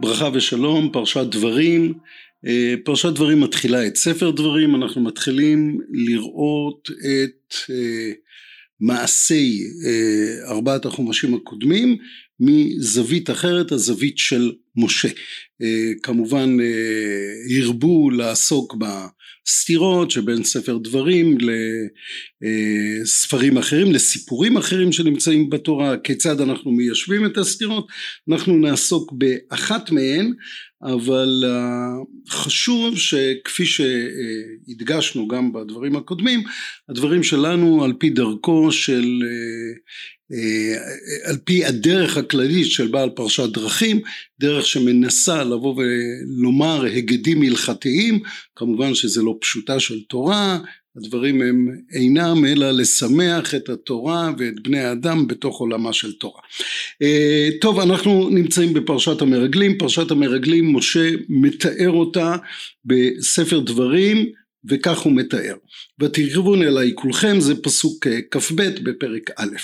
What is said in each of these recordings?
ברכה ושלום, פרשת דברים. אה, פרשת דברים מתחילה את ספר דברים, אנחנו מתחילים לראות את אה, מעשי אה, ארבעת החומשים הקודמים מזווית אחרת, הזווית של משה. כמובן הרבו לעסוק בסתירות שבין ספר דברים לספרים אחרים, לסיפורים אחרים שנמצאים בתורה, כיצד אנחנו מיישבים את הסתירות, אנחנו נעסוק באחת מהן אבל חשוב שכפי שהדגשנו גם בדברים הקודמים הדברים שלנו על פי דרכו של על פי הדרך הכללית של בעל פרשת דרכים דרך שמנסה לבוא ולומר היגדים הלכתיים כמובן שזה לא פשוטה של תורה הדברים הם אינם אלא לשמח את התורה ואת בני האדם בתוך עולמה של תורה. אה, טוב אנחנו נמצאים בפרשת המרגלים, פרשת המרגלים משה מתאר אותה בספר דברים וכך הוא מתאר. ותקרבון אליי כולכם זה פסוק אה, כ"ב בפרק א'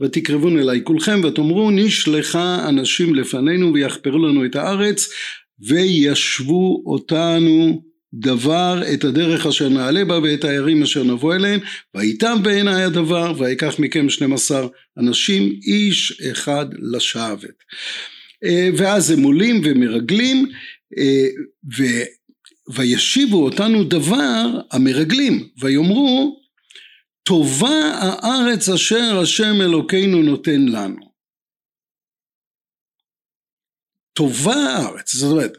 ותקרבון אליי כולכם ותאמרו נשלחה אנשים לפנינו ויחפרו לנו את הארץ וישבו אותנו דבר את הדרך אשר נעלה בה ואת הערים אשר נבוא אליהם. ויתם בעיניי הדבר ויקח מכם 12 אנשים איש אחד לשבת. אה, ואז הם עולים ומרגלים אה, ו... וישיבו אותנו דבר המרגלים ויאמרו טובה הארץ אשר השם אלוקינו נותן לנו. טובה הארץ, זאת אומרת,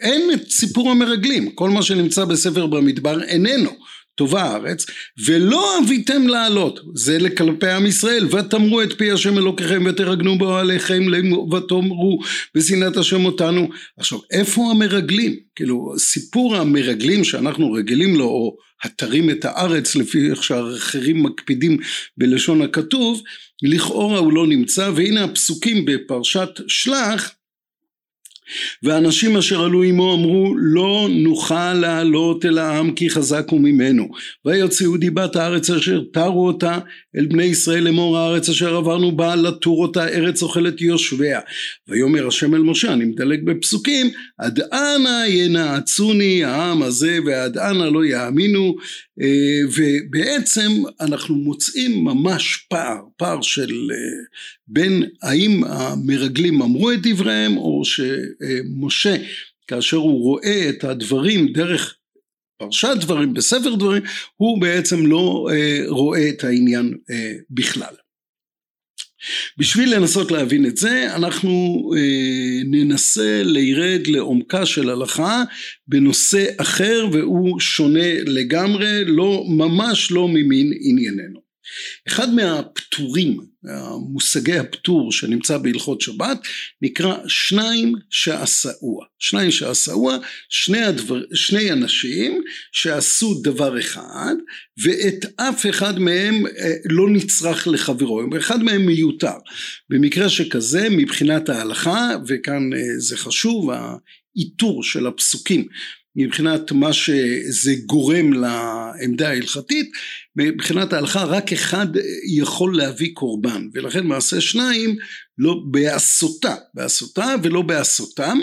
אין את סיפור המרגלים, כל מה שנמצא בספר במדבר איננו טובה הארץ, ולא אביתם לעלות, זה לכלפי עם ישראל, ותאמרו את פי השם אלוקיכם ותרגנו באוהליכם ותאמרו בשנאת השם אותנו. עכשיו, איפה המרגלים? כאילו, סיפור המרגלים שאנחנו רגילים לו, או התרים את הארץ לפי איך שהאחרים מקפידים בלשון הכתוב, לכאורה הוא לא נמצא, והנה הפסוקים בפרשת שלח, ואנשים אשר עלו עמו אמרו לא נוכל לעלות אל העם כי חזק הוא ממנו. ויוציאו דיבת הארץ אשר תרו אותה אל בני ישראל לאמור הארץ אשר עברנו בה לתור אותה ארץ אוכלת יושביה. ויאמר השם אל משה אני מדלג בפסוקים עד אנה ינעצוני העם הזה ועד אנה לא יאמינו. אה, ובעצם אנחנו מוצאים ממש פער, פער של אה, בין האם המרגלים אמרו את דבריהם או שמשה כאשר הוא רואה את הדברים דרך פרשת דברים בספר דברים הוא בעצם לא אה, רואה את העניין בכלל. בשביל לנסות להבין את זה אנחנו אה, ננסה לירד לעומקה של הלכה בנושא אחר והוא שונה לגמרי לא ממש לא ממין ענייננו אחד מהפטורים, מושגי הפטור שנמצא בהלכות שבת נקרא שניים שעשאוה. שניים שעשאוה, שני, הדבר, שני אנשים שעשו דבר אחד ואת אף אחד מהם אה, לא נצרך לחברו, אחד מהם מיותר. במקרה שכזה מבחינת ההלכה, וכאן אה, זה חשוב, האיתור של הפסוקים מבחינת מה שזה גורם לעמדה ההלכתית מבחינת ההלכה רק אחד יכול להביא קורבן ולכן מעשה שניים לא בעשותה, בעשותה ולא בעשותם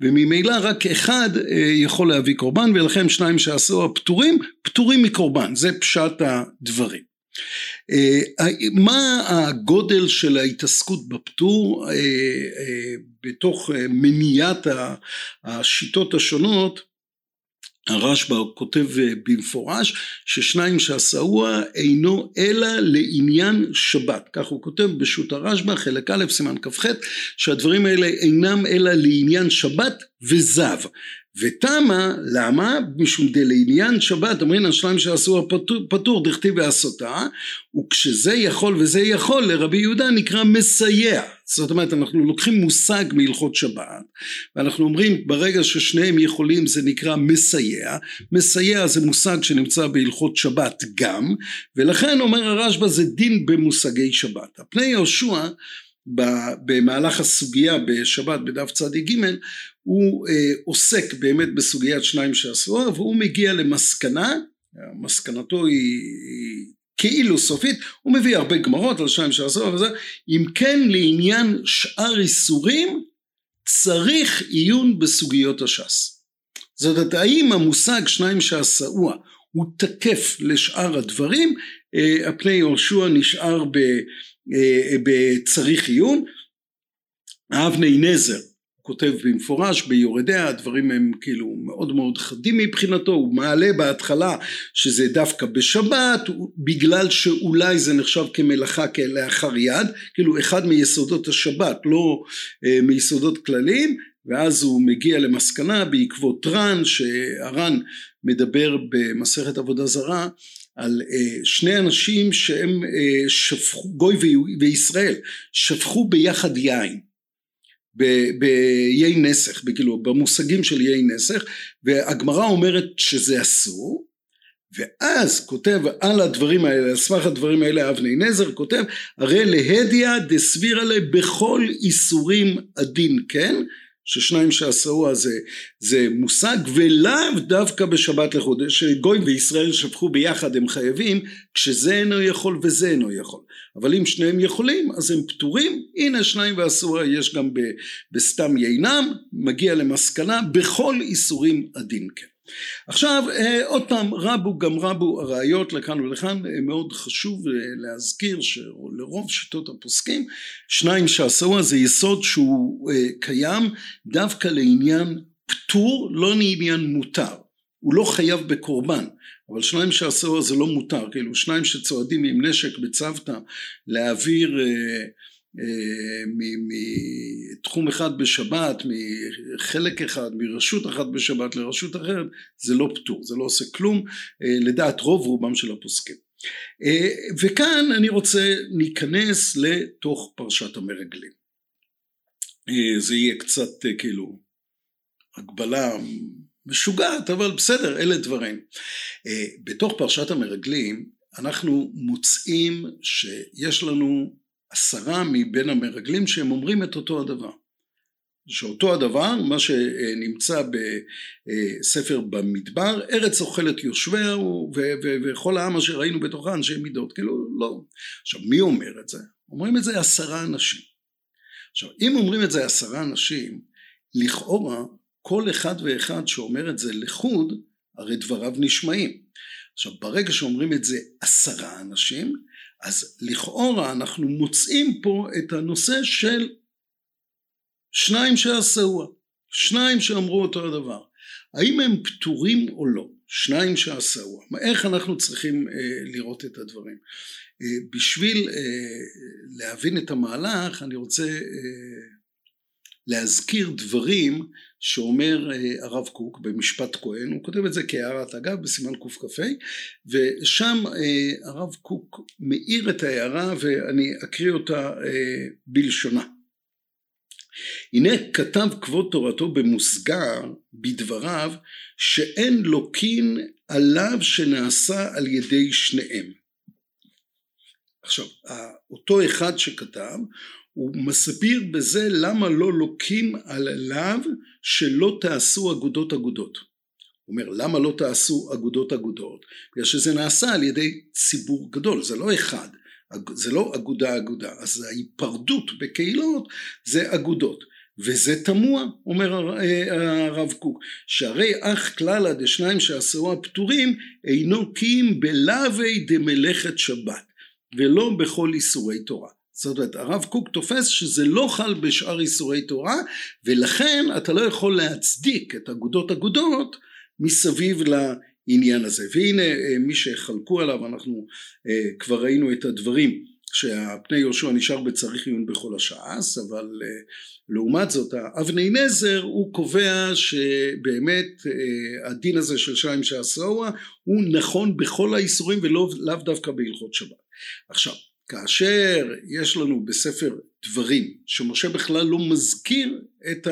וממילא רק אחד אה, יכול להביא קורבן ולכן שניים שעשו הפטורים פטורים מקורבן זה פשט הדברים. אה, מה הגודל של ההתעסקות בפטור אה, בתוך מניעת השיטות השונות הרשב"א כותב אה, במפורש ששניים שעשאוה אינו אלא לעניין שבת. כך הוא כותב בשו"ת הרשב"א חלק א' סימן כ"ח שהדברים האלה אינם אלא לעניין שבת וזב ותמה למה משום דלעניין שבת אומרים השניים שעשו הפטור פטור דכתיב ועשותה וכשזה יכול וזה יכול לרבי יהודה נקרא מסייע. זאת אומרת אנחנו לוקחים מושג מהלכות שבת ואנחנו אומרים ברגע ששניהם יכולים זה נקרא מסייע מסייע זה מושג שנמצא בהלכות שבת גם ולכן אומר הרשב"א זה דין במושגי שבת הפני יהושע במהלך הסוגיה בשבת בדף צדיק ג' הוא אה, עוסק באמת בסוגיית שניים שעשו והוא מגיע למסקנה מסקנתו היא, כאילו סופית הוא מביא הרבה גמרות על שניים שעשו וזה אם כן לעניין שאר איסורים צריך עיון בסוגיות הש"ס. זאת אומרת האם המושג שניים שעשאוה הוא תקף לשאר הדברים, אה, הפני יהושע נשאר אה, בצריך עיון, אבני נזר כותב במפורש ביורדיה הדברים הם כאילו מאוד מאוד חדים מבחינתו הוא מעלה בהתחלה שזה דווקא בשבת בגלל שאולי זה נחשב כמלאכה כלאחר יד כאילו אחד מיסודות השבת לא אה, מיסודות כלליים ואז הוא מגיע למסקנה בעקבות ר"ן שהר"ן מדבר במסכת עבודה זרה על אה, שני אנשים שהם אה, שפכו גוי וישראל שפכו ביחד יין באיי נסך, כאילו במושגים של איי נסך, והגמרא אומרת שזה אסור, ואז כותב על הדברים האלה, על סמך הדברים האלה אבני נזר, כותב הרי להדיא דסבירה לה בכל איסורים הדין, כן? ששניים שעשאוה זה, זה מושג ולאו דווקא בשבת לחודש שגויים וישראל שפכו ביחד הם חייבים כשזה אינו יכול וזה אינו יכול. אבל אם שניהם יכולים אז הם פטורים. הנה שניים ועשאוה יש גם בסתם יינם מגיע למסקנה בכל איסורים הדין כן עכשיו אה, עוד פעם רבו גם רבו הראיות לכאן ולכאן אה, מאוד חשוב אה, להזכיר שלרוב שיטות הפוסקים שניים שעשו זה יסוד שהוא קיים דווקא לעניין פטור לא לעניין מותר. הוא לא חייב בקורבן אבל שניים שעשו זה לא מותר. כאילו שניים שצועדים עם נשק בצוותא להעביר מתחום אחד בשבת, מחלק אחד, מרשות אחת בשבת לרשות אחרת, זה לא פטור, זה לא עושה כלום, אה, לדעת רוב רובם של הפוסקים. אה, וכאן אני רוצה להיכנס לתוך פרשת המרגלים. אה, זה יהיה קצת כאילו הגבלה משוגעת, אבל בסדר, אלה דברים. בתוך פרשת המרגלים אנחנו מוצאים שיש לנו עשרה מבין המרגלים שהם אומרים את אותו הדבר. שאותו הדבר, מה שנמצא בספר במדבר, ארץ אוכלת יושביה וכל העם אשר ראינו בתוכה אנשי מידות, כאילו לא. עכשיו מי אומר את זה? אומרים את זה עשרה אנשים. עכשיו אם אומרים את זה עשרה אנשים, לכאורה כל אחד ואחד שאומר את זה לחוד, הרי דבריו נשמעים. עכשיו ברגע שאומרים את זה עשרה אנשים, אז לכאורה אנחנו מוצאים פה את הנושא של שניים שעשאוה, שניים שאמרו אותו הדבר. האם הם פטורים או לא? שניים שעשאוה. איך אנחנו צריכים אה, לראות את הדברים? אה, בשביל אה, להבין את המהלך אני רוצה אה, להזכיר דברים שאומר אה, הרב קוק במשפט כהן, הוא כותב את זה כהערת אגב בסימן קכ"ה ושם אה, הרב קוק מאיר את ההערה ואני אקריא אותה אה, בלשונה. הנה כתב כבוד תורתו במוסגר בדבריו שאין לוקין עליו שנעשה על ידי שניהם. עכשיו אותו אחד שכתב הוא מסביר בזה למה לא לוקים עליו שלא תעשו אגודות אגודות. הוא אומר למה לא תעשו אגודות אגודות? בגלל שזה נעשה על ידי ציבור גדול זה לא אחד זה לא אגודה אגודה אז ההיפרדות בקהילות זה אגודות וזה תמוה אומר הרב קוק שהרי אך כללה דשניים שעשו הפטורים אינו קים בלאווי דמלאכת שבת ולא בכל איסורי תורה. זאת אומרת הרב קוק תופס שזה לא חל בשאר איסורי תורה ולכן אתה לא יכול להצדיק את אגודות אגודות מסביב לעניין הזה. והנה אה, מי שחלקו עליו אנחנו אה, כבר ראינו את הדברים שהפני יהושע נשאר בצריך עיון בכל השעס אבל אה, לעומת זאת אבני נזר הוא קובע שבאמת הדין הזה של שיים שעשאוה הוא נכון בכל האיסורים ולאו דווקא בהלכות שבת עכשיו כאשר יש לנו בספר דברים שמשה בכלל לא מזכיר את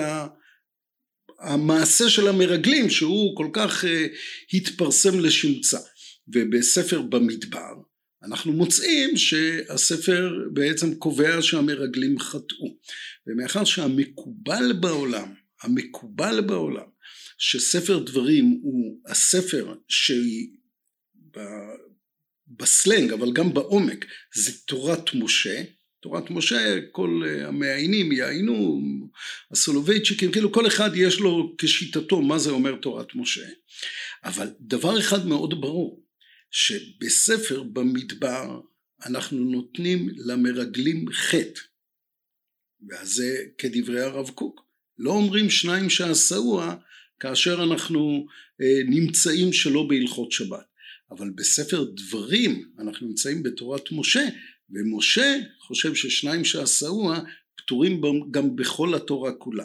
המעשה של המרגלים שהוא כל כך uh, התפרסם לשמצה ובספר במדבר אנחנו מוצאים שהספר בעצם קובע שהמרגלים חטאו. ומאחר שהמקובל בעולם המקובל בעולם שספר דברים הוא הספר שהיא בסלנג אבל גם בעומק זה תורת משה תורת משה, כל המעיינים יעיינו, הסולובייצ'יקים, כאילו כל אחד יש לו כשיטתו מה זה אומר תורת משה. אבל דבר אחד מאוד ברור, שבספר במדבר אנחנו נותנים למרגלים חטא. ואז זה כדברי הרב קוק. לא אומרים שניים שעשאוה כאשר אנחנו אה, נמצאים שלא בהלכות שבת. אבל בספר דברים אנחנו נמצאים בתורת משה ומשה חושב ששניים שעשאוה פטורים גם בכל התורה כולה.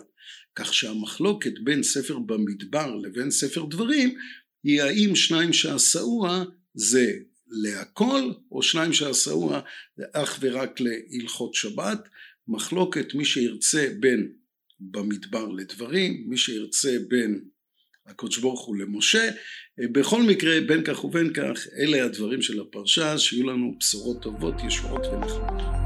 כך שהמחלוקת בין ספר במדבר לבין ספר דברים היא האם שניים שעשאוה זה להכל או שניים שעשאוה זה אך ורק להלכות שבת מחלוקת מי שירצה בין במדבר לדברים מי שירצה בין הקדוש ברוך הוא למשה. בכל מקרה בין כך ובין כך אלה הדברים של הפרשה שיהיו לנו בשורות טובות ישועות ונחמות